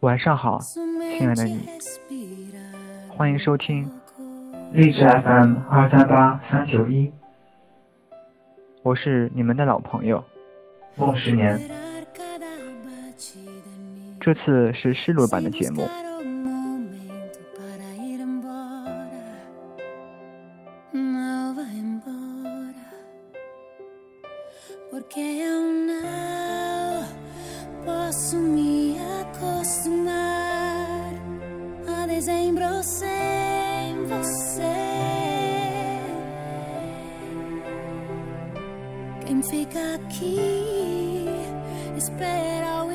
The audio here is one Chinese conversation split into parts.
晚上好，亲爱的你，欢迎收听励志 FM 二三八三九一，我是你们的老朋友。孟十年。这次是失落版的节目。dezembro sem você. Quem fica aqui espera o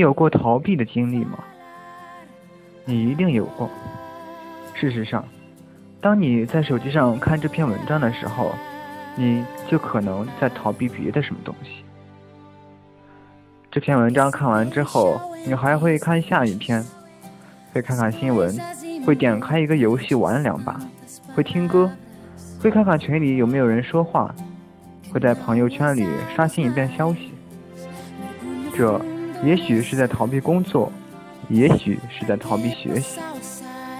你有过逃避的经历吗？你一定有过。事实上，当你在手机上看这篇文章的时候，你就可能在逃避别的什么东西。这篇文章看完之后，你还会看下一篇，会看看新闻，会点开一个游戏玩两把，会听歌，会看看群里有没有人说话，会在朋友圈里刷新一遍消息。这。也许是在逃避工作，也许是在逃避学习，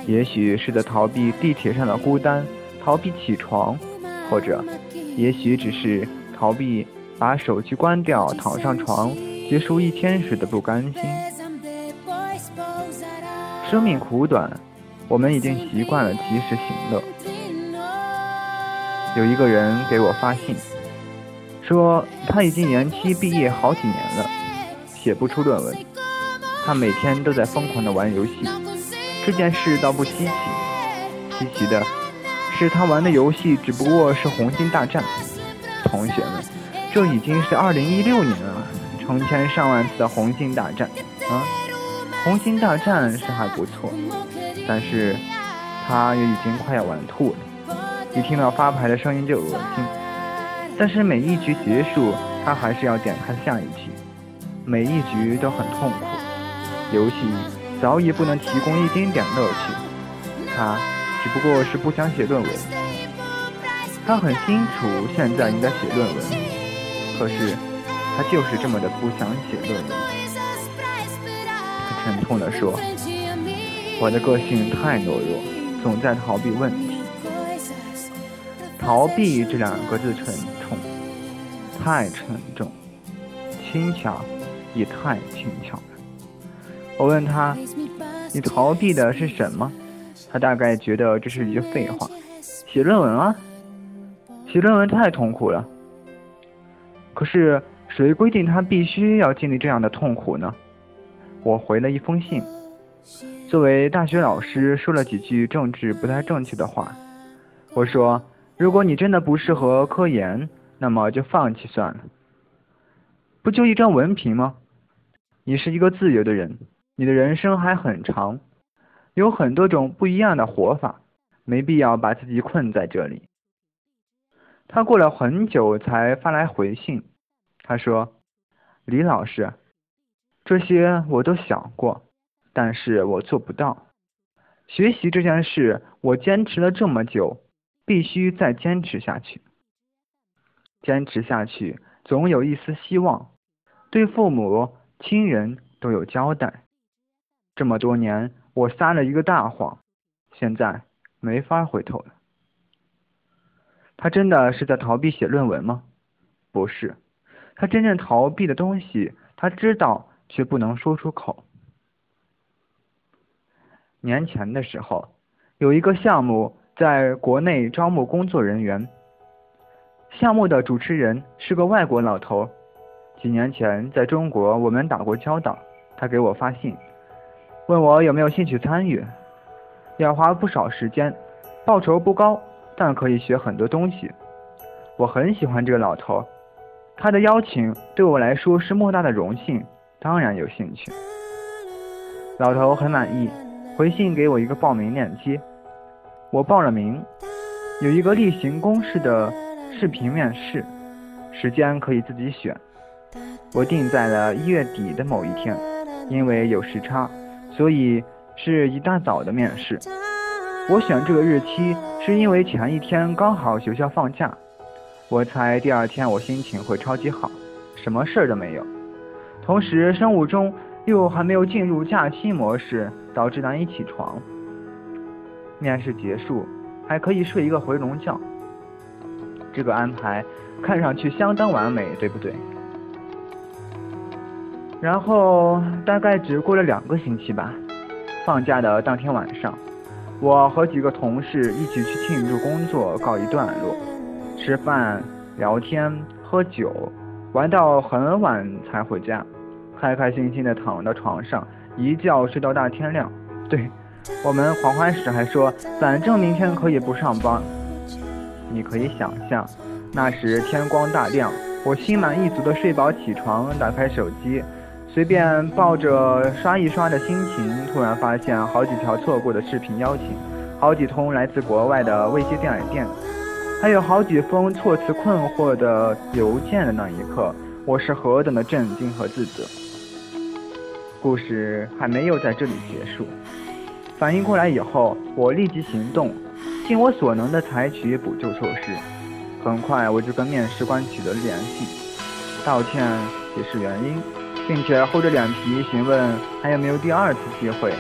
也许是在逃避地铁上的孤单，逃避起床，或者，也许只是逃避把手机关掉，躺上床，结束一天时的不甘心。生命苦短，我们已经习惯了及时行乐。有一个人给我发信，说他已经延期毕业好几年了。写不出论文，他每天都在疯狂的玩游戏。这件事倒不稀奇，稀奇的是他玩的游戏只不过是《红星大战》。同学们，这已经是二零一六年了，成千上万次的《红星大战》啊，《红星大战》是还不错，但是他也已经快要玩吐了。一听到发牌的声音就恶心，但是每一局结束，他还是要点开下一局。每一局都很痛苦，游戏早已不能提供一丁点乐趣。他只不过是不想写论文。他很清楚现在你在写论文，可是他就是这么的不想写论文。他沉痛地说：“我的个性太懦弱，总在逃避问题。逃避这两个字沉重，太沉重，轻巧。”也太轻巧了。我问他：“你逃避的是什么？”他大概觉得这是一句废话。写论文啊，写论文太痛苦了。可是谁规定他必须要经历这样的痛苦呢？我回了一封信，作为大学老师说了几句政治不太正确的话。我说：“如果你真的不适合科研，那么就放弃算了。不就一张文凭吗？”你是一个自由的人，你的人生还很长，有很多种不一样的活法，没必要把自己困在这里。他过了很久才发来回信，他说：“李老师，这些我都想过，但是我做不到。学习这件事，我坚持了这么久，必须再坚持下去。坚持下去，总有一丝希望。对父母。”亲人都有交代，这么多年我撒了一个大谎，现在没法回头了。他真的是在逃避写论文吗？不是，他真正逃避的东西，他知道却不能说出口。年前的时候，有一个项目在国内招募工作人员，项目的主持人是个外国老头。几年前，在中国我们打过交道。他给我发信，问我有没有兴趣参与，要花不少时间，报酬不高，但可以学很多东西。我很喜欢这个老头，他的邀请对我来说是莫大的荣幸，当然有兴趣。老头很满意，回信给我一个报名链接，我报了名，有一个例行公事的视频面试，时间可以自己选。我定在了一月底的某一天，因为有时差，所以是一大早的面试。我选这个日期是因为前一天刚好学校放假，我猜第二天我心情会超级好，什么事儿都没有。同时，生物钟又还没有进入假期模式，导致难以起床。面试结束。还可以睡一个回笼觉，这个安排看上去相当完美，对不对？然后大概只过了两个星期吧，放假的当天晚上，我和几个同事一起去庆祝工作告一段落，吃饭、聊天、喝酒，玩到很晚才回家，开开心心的躺到床上，一觉睡到大天亮。对。我们狂欢时还说，反正明天可以不上班。你可以想象，那时天光大亮，我心满意足的睡饱起床，打开手机，随便抱着刷一刷的心情，突然发现好几条错过的视频邀请，好几通来自国外的未接电来电，还有好几封措辞困惑的邮件的那一刻，我是何等的震惊和自责。故事还没有在这里结束。反应过来以后，我立即行动，尽我所能的采取补救措施。很快，我就跟面试官取得了联系，道歉解释原因，并且厚着脸皮询问还有没有第二次机会。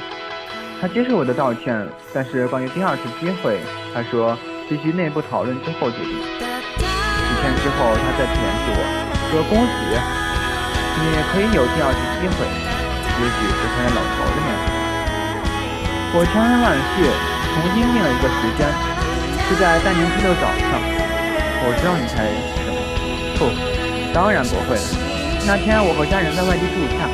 他接受我的道歉，但是关于第二次机会，他说必须内部讨论之后决定。几天之后，他再次联系我，说恭喜，你可以有第二次机会，也许是看见老头的面孔。我千恩万谢，重新定了一个时间，是在大年初六早上。我知道你猜什么？不，当然不会了。那天我和家人在外地度假，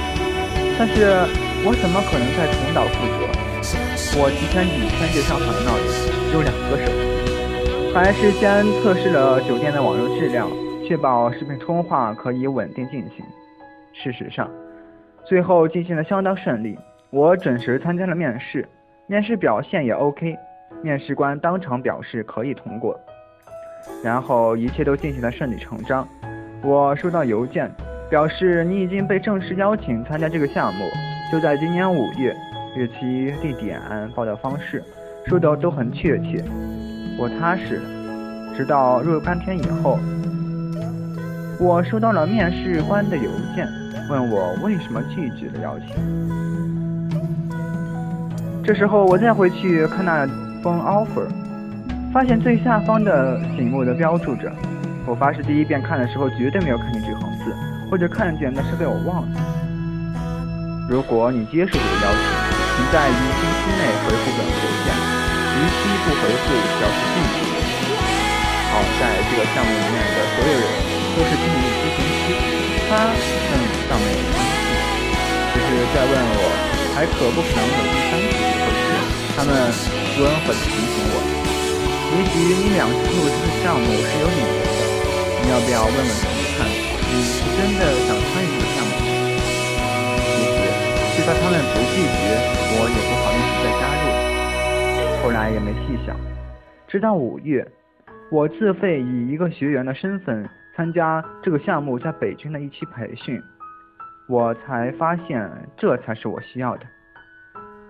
但是我怎么可能在重蹈覆辙？我提前几天就上好了闹钟，有两个手机，还事先测试了酒店的网络质量，确保视频通话可以稳定进行。事实上，最后进行的相当顺利，我准时参加了面试。面试表现也 OK，面试官当场表示可以通过，然后一切都进行的顺理成章。我收到邮件，表示你已经被正式邀请参加这个项目，就在今年五月，日期、地点、报道方式，说的都很确切。我踏实了，直到若干天以后，我收到了面试官的邮件，问我为什么拒绝了邀请。这时候我再回去看那封 offer，发现最下方的醒目的标注着，我发誓第一遍看的时候绝对没有看见这行，或者看见的是被我忘了。如果你接受这个邀请，请在一星期内回复本邮件，逾期不回复表示拒绝。好在这个项目里面的所有人都是经理咨询师，他嗯倒没有生气，只是在问我。还可不可能有第三次机会时，他们温和地提醒我：也许你两次入职的项目是有理由的，你要不要问问自己看，你是真的想参与这个项目？其实，就算他们不拒绝，我也不好意思再加入。后来也没细想，直到五月，我自费以一个学员的身份参加这个项目在北京的一期培训。我才发现，这才是我需要的。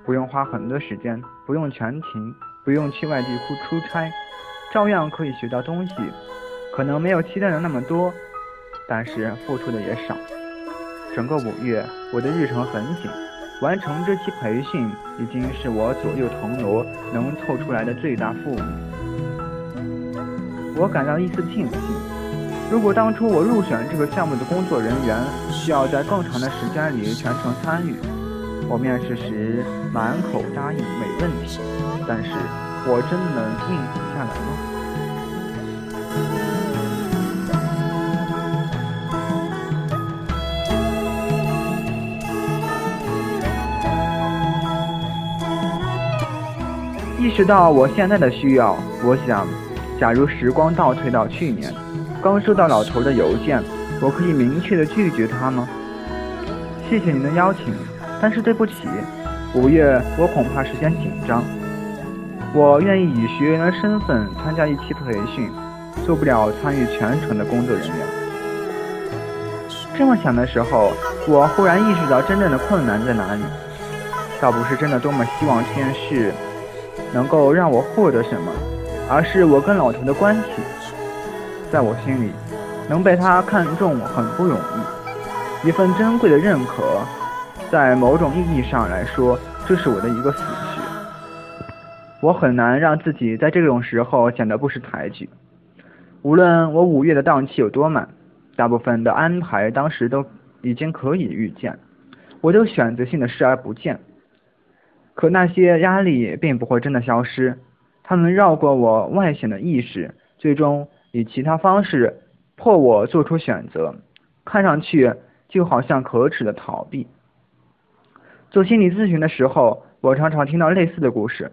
不用花很多时间，不用全勤，不用去外地出出差，照样可以学到东西。可能没有期待的那么多，但是付出的也少。整个五月，我的日程很紧，完成这期培训已经是我左右腾挪能凑出来的最大负荷。我感到一丝庆幸。如果当初我入选这个项目的工作人员需要在更长的时间里全程参与，我面试时满口答应没问题，但是我真的能应付下来吗？识到我现在的需要，我想，假如时光倒退到去年。刚收到老头的邮件，我可以明确的拒绝他吗？谢谢您的邀请，但是对不起，五月我恐怕时间紧张。我愿意以学员的身份参加一期培训，做不了参与全程的工作人员。这么想的时候，我忽然意识到真正的困难在哪里，倒不是真的多么希望这件事能够让我获得什么，而是我跟老头的关系，在我心里，能被他看中很不容易，一份珍贵的认可，在某种意义上来说，这是我的一个死穴。我很难让自己在这种时候显得不识抬举，无论我五月的档期有多满，大部分的安排当时都已经可以预见，我都选择性的视而不见。可那些压力并不会真的消失，他们绕过我外显的意识，最终以其他方式迫我做出选择，看上去就好像可耻的逃避。做心理咨询的时候，我常常听到类似的故事。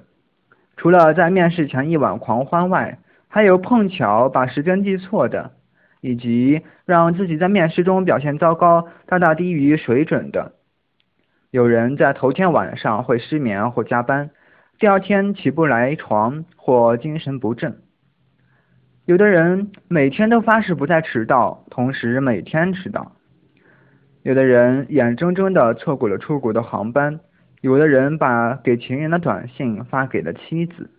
除了在面试前一晚狂欢外，还有碰巧把时间记错的，以及让自己在面试中表现糟糕、大大低于水准的。有人在头天晚上会失眠或加班，第二天起不来床或精神不振。有的人每天都发誓不再迟到，同时每天迟到。有的人眼睁睁地错过了出国的航班。有的人把给情人的短信发给了妻子。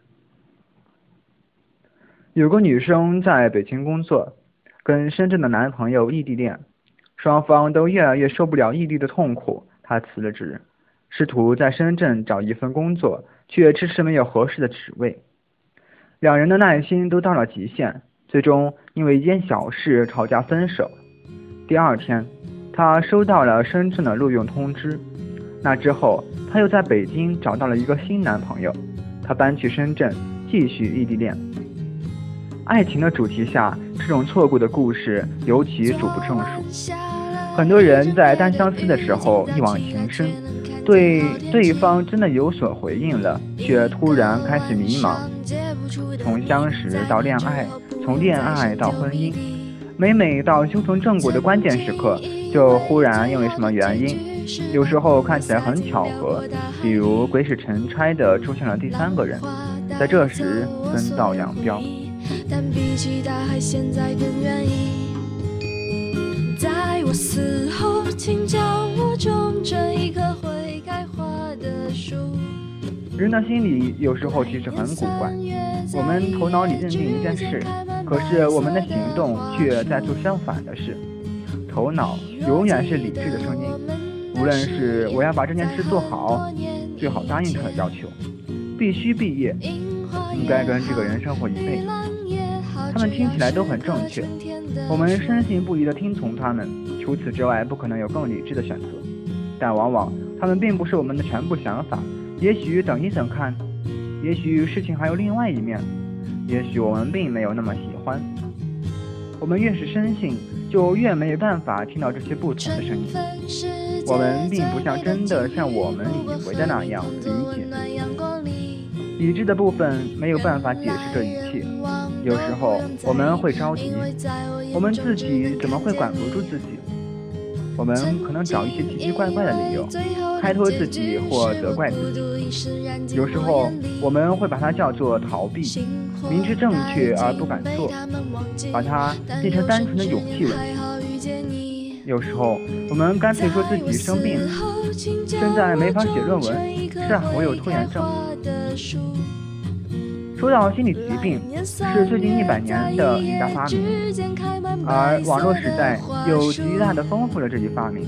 有个女生在北京工作，跟深圳的男朋友异地恋，双方都越来越受不了异地的痛苦，她辞了职，试图在深圳找一份工作，却迟迟没有合适的职位。两人的耐心都到了极限，最终因为一件小事吵架分手。第二天，她收到了深圳的录用通知。那之后，她又在北京找到了一个新男朋友，她搬去深圳继续异地恋。爱情的主题下，这种错过的故事尤其数不胜数。很多人在单相思的时候一往情深，对对方真的有所回应了，却突然开始迷茫。从相识到恋爱，从恋爱到婚姻，每每到修成正果的关键时刻，就忽然因为什么原因。有时候看起来很巧合，比如鬼使神差的出现了第三个人，在这时分道扬镳。我死后，请教我种这一棵会开花的树人的心理有时候其实很古怪，我们头脑里认定一件事，可是我们的行动却在做相反的事。头脑永远是理智的声音。无论是我要把这件事做好，最好答应他的要求，必须毕业，应该跟这个人生活一辈子，他们听起来都很正确，我们深信不疑地听从他们。除此之外，不可能有更理智的选择。但往往他们并不是我们的全部想法。也许等一等看，也许事情还有另外一面，也许我们并没有那么喜欢。我们越是深信，就越没有办法听到这些不同的声音。我们并不像真的像我们以为的那样理解，理智的部分没有办法解释这一切。有时候我们会着急，我们自己怎么会管不住自己？我们可能找一些奇奇怪怪的理由，开脱自己或责怪自己。有时候我们会把它叫做逃避，明知正确而不敢做，把它变成单纯的勇气问题。有时候，我们干脆说自己生病了，现在没法写论文。是啊，我有拖延症。说到心理疾病，是最近一百年的一大发明，而网络时代又极大的丰富了这一发明。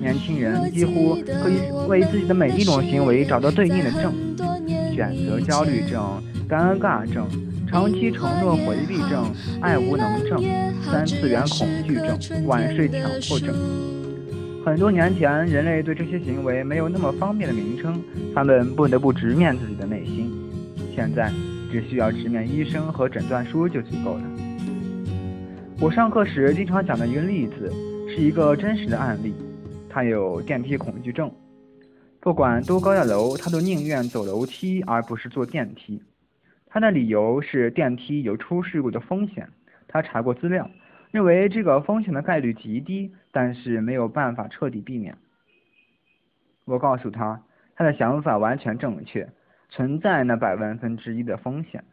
年轻人几乎可以为自己的每一种行为找到对应的症：选择焦虑症、尴尬症。长期承诺回避症、爱无能症、三次元恐惧症、晚睡强迫症。很多年前，人类对这些行为没有那么方便的名称，他们不得不直面自己的内心。现在，只需要直面医生和诊断书就足够了。我上课时经常讲的一个例子，是一个真实的案例。他有电梯恐惧症，不管多高的楼，他都宁愿走楼梯而不是坐电梯。他的理由是电梯有出事故的风险，他查过资料，认为这个风险的概率极低，但是没有办法彻底避免。我告诉他，他的想法完全正确，存在那百万分之一的风险，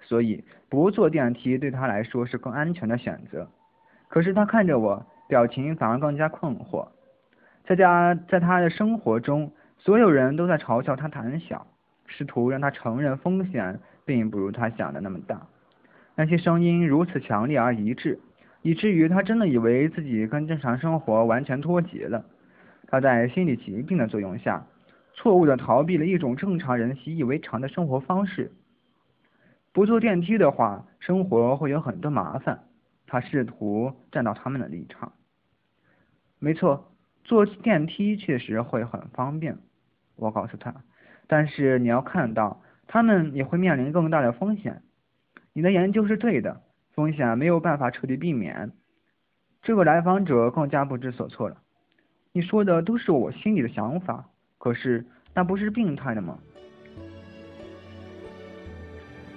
所以不坐电梯对他来说是更安全的选择。可是他看着我，表情反而更加困惑。在家，在他的生活中，所有人都在嘲笑他胆小，试图让他承认风险并不如他想的那么大。那些声音如此强烈而一致，以至于他真的以为自己跟正常生活完全脱节了。他在心理疾病的作用下，错误地逃避了一种正常人习以为常的生活方式。不坐电梯的话，生活会有很多麻烦。他试图站到他们的立场。没错，坐电梯确实会很方便。我告诉他，但是你要看到，他们也会面临更大的风险。你的研究是对的，风险没有办法彻底避免。这个来访者更加不知所措了。你说的都是我心里的想法，可是那不是病态的吗？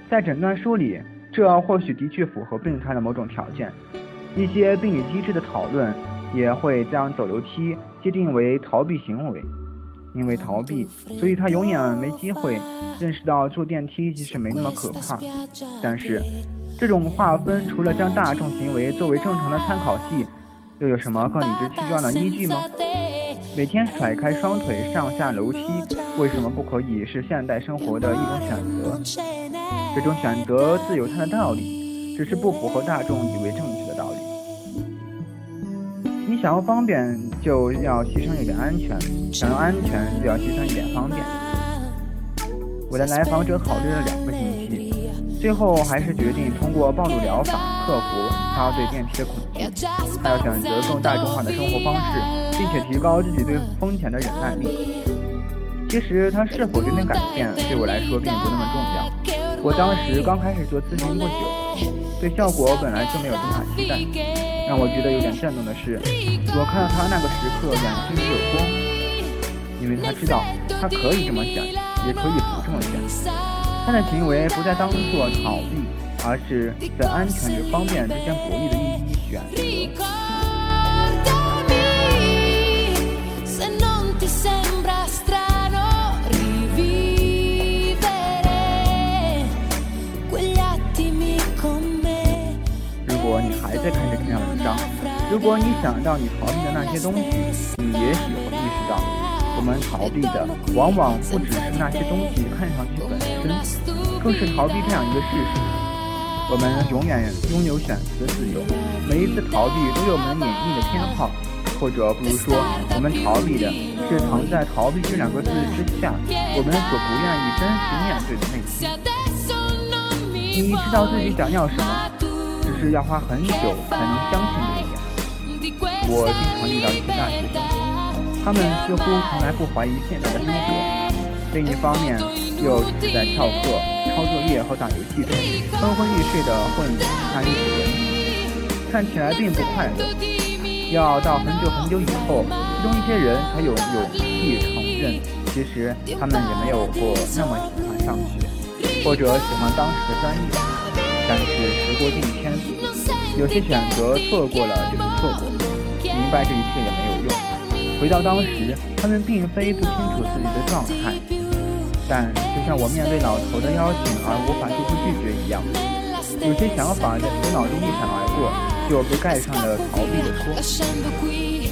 在诊断书里，这或许的确符合病态的某种条件。一些病理机制的讨论也会将走楼梯界定为逃避行为，因为逃避，所以他永远没机会认识到坐电梯其实没那么可怕。但是，这种划分除了将大众行为作为正常的参考系。又有什么更理直气壮的依据吗？每天甩开双腿上下楼梯，为什么不可以是现代生活的一种选择？这种选择自有它的道理，只是不符合大众以为正确的道理。你想要方便，就要牺牲一点安全；想要安全，就要牺牲一点方便。我的来访者考虑了两个星期，最后还是决定通过暴露疗法克服他对电梯的恐惧。他要选择更大众化的生活方式，并且提高自己对风险的忍耐力。其实他是否决定改变，对我来说并不那么重要。我当时刚开始做咨询不久，对效果本来就没有多大期待。让我觉得有点震动的是，我看到他那个时刻眼睛里有光，因为他知道他可以这么想，也可以不这么想。他的行为不再当做逃避，而是在安全与方便之间博弈的一一选择。再看这篇文章，如果你想到你逃避的那些东西，你也许会意识到，我们逃避的往往不只是那些东西看上去本身，更是逃避这样一个事实：我们永远拥有选择自由。每一次逃避都有我们隐秘的偏好，或者不如说，我们逃避的是藏在“逃避”这两个字之下，我们所不愿意真实面对的内心。你知道自己想要什么？只是要花很久才能相信这一点。我经常遇到一些大学生，他们似乎从来不怀疑现在的生活，另一方面又只是在翘课、抄作业和打游戏中昏昏欲睡的混参与其中，看起来并不快乐。要到很久很久以后，其中一些人才有勇气承认，其实他们也没有过那么喜欢上学，或者喜欢当时的专业。但是时过境迁，有些选择错过了就是错过，明白这一切也没有用。回到当时，他们并非不清楚自己的状态，但就像我面对老头的邀请而无法做出拒绝一样，有些想法在头脑中一闪而过，就被盖上了逃避的戳。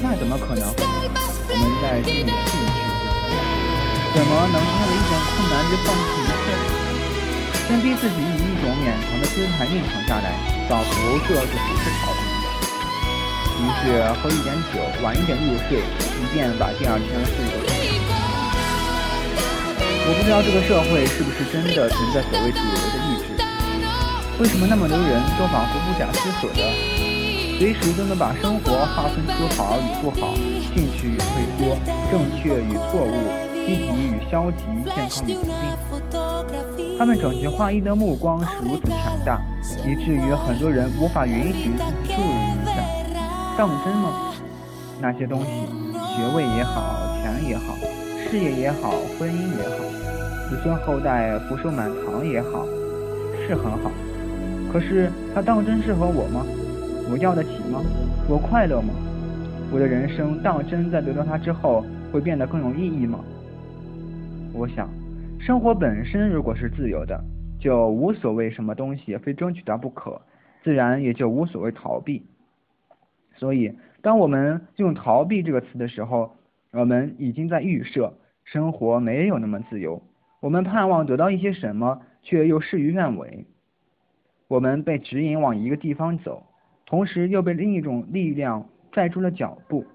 那怎么可能？我们在心里进去，怎么能因为一点困难就放弃一切？先逼自己以一种勉强的姿态硬扛下来，仿佛这就不是逃避。于是喝一点酒，晚一点入睡，以便把第二天的事情我不知道这个社会是不是真的存在所谓主流的意志？为什么那么多人都仿佛不假思索的，随时都能把生活划分出好与不好、进取与退缩、正确与错误、积极与消极、健康与疾病？他们整齐划一的目光是如此强大，以至于很多人无法允许自己注意一下。当真吗？那些东西，学位也好，钱也好，事业也好，婚姻也好，子孙后代福寿满堂也好，是很好。可是，它当真适合我吗？我要得起吗？我快乐吗？我的人生当真在得到它之后会变得更有意义吗？我想。生活本身如果是自由的，就无所谓什么东西非争取到不可，自然也就无所谓逃避。所以，当我们用“逃避”这个词的时候，我们已经在预设生活没有那么自由。我们盼望得到一些什么，却又事与愿违。我们被指引往一个地方走，同时又被另一种力量拽住了脚步。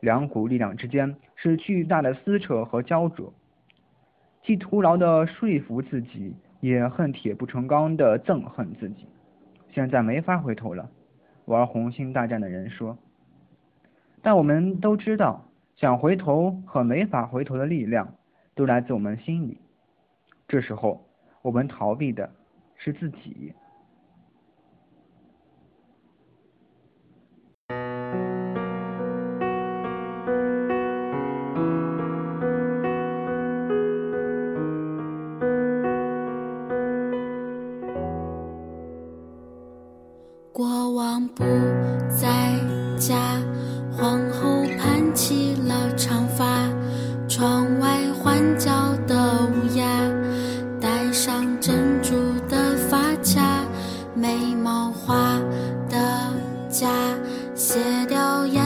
两股力量之间是巨大的撕扯和焦灼，既徒劳的说服自己，也恨铁不成钢的憎恨自己。现在没法回头了，玩红星大战的人说。但我们都知道，想回头和没法回头的力量，都来自我们心里。这时候，我们逃避的是自己。眉毛画的假，卸掉眼。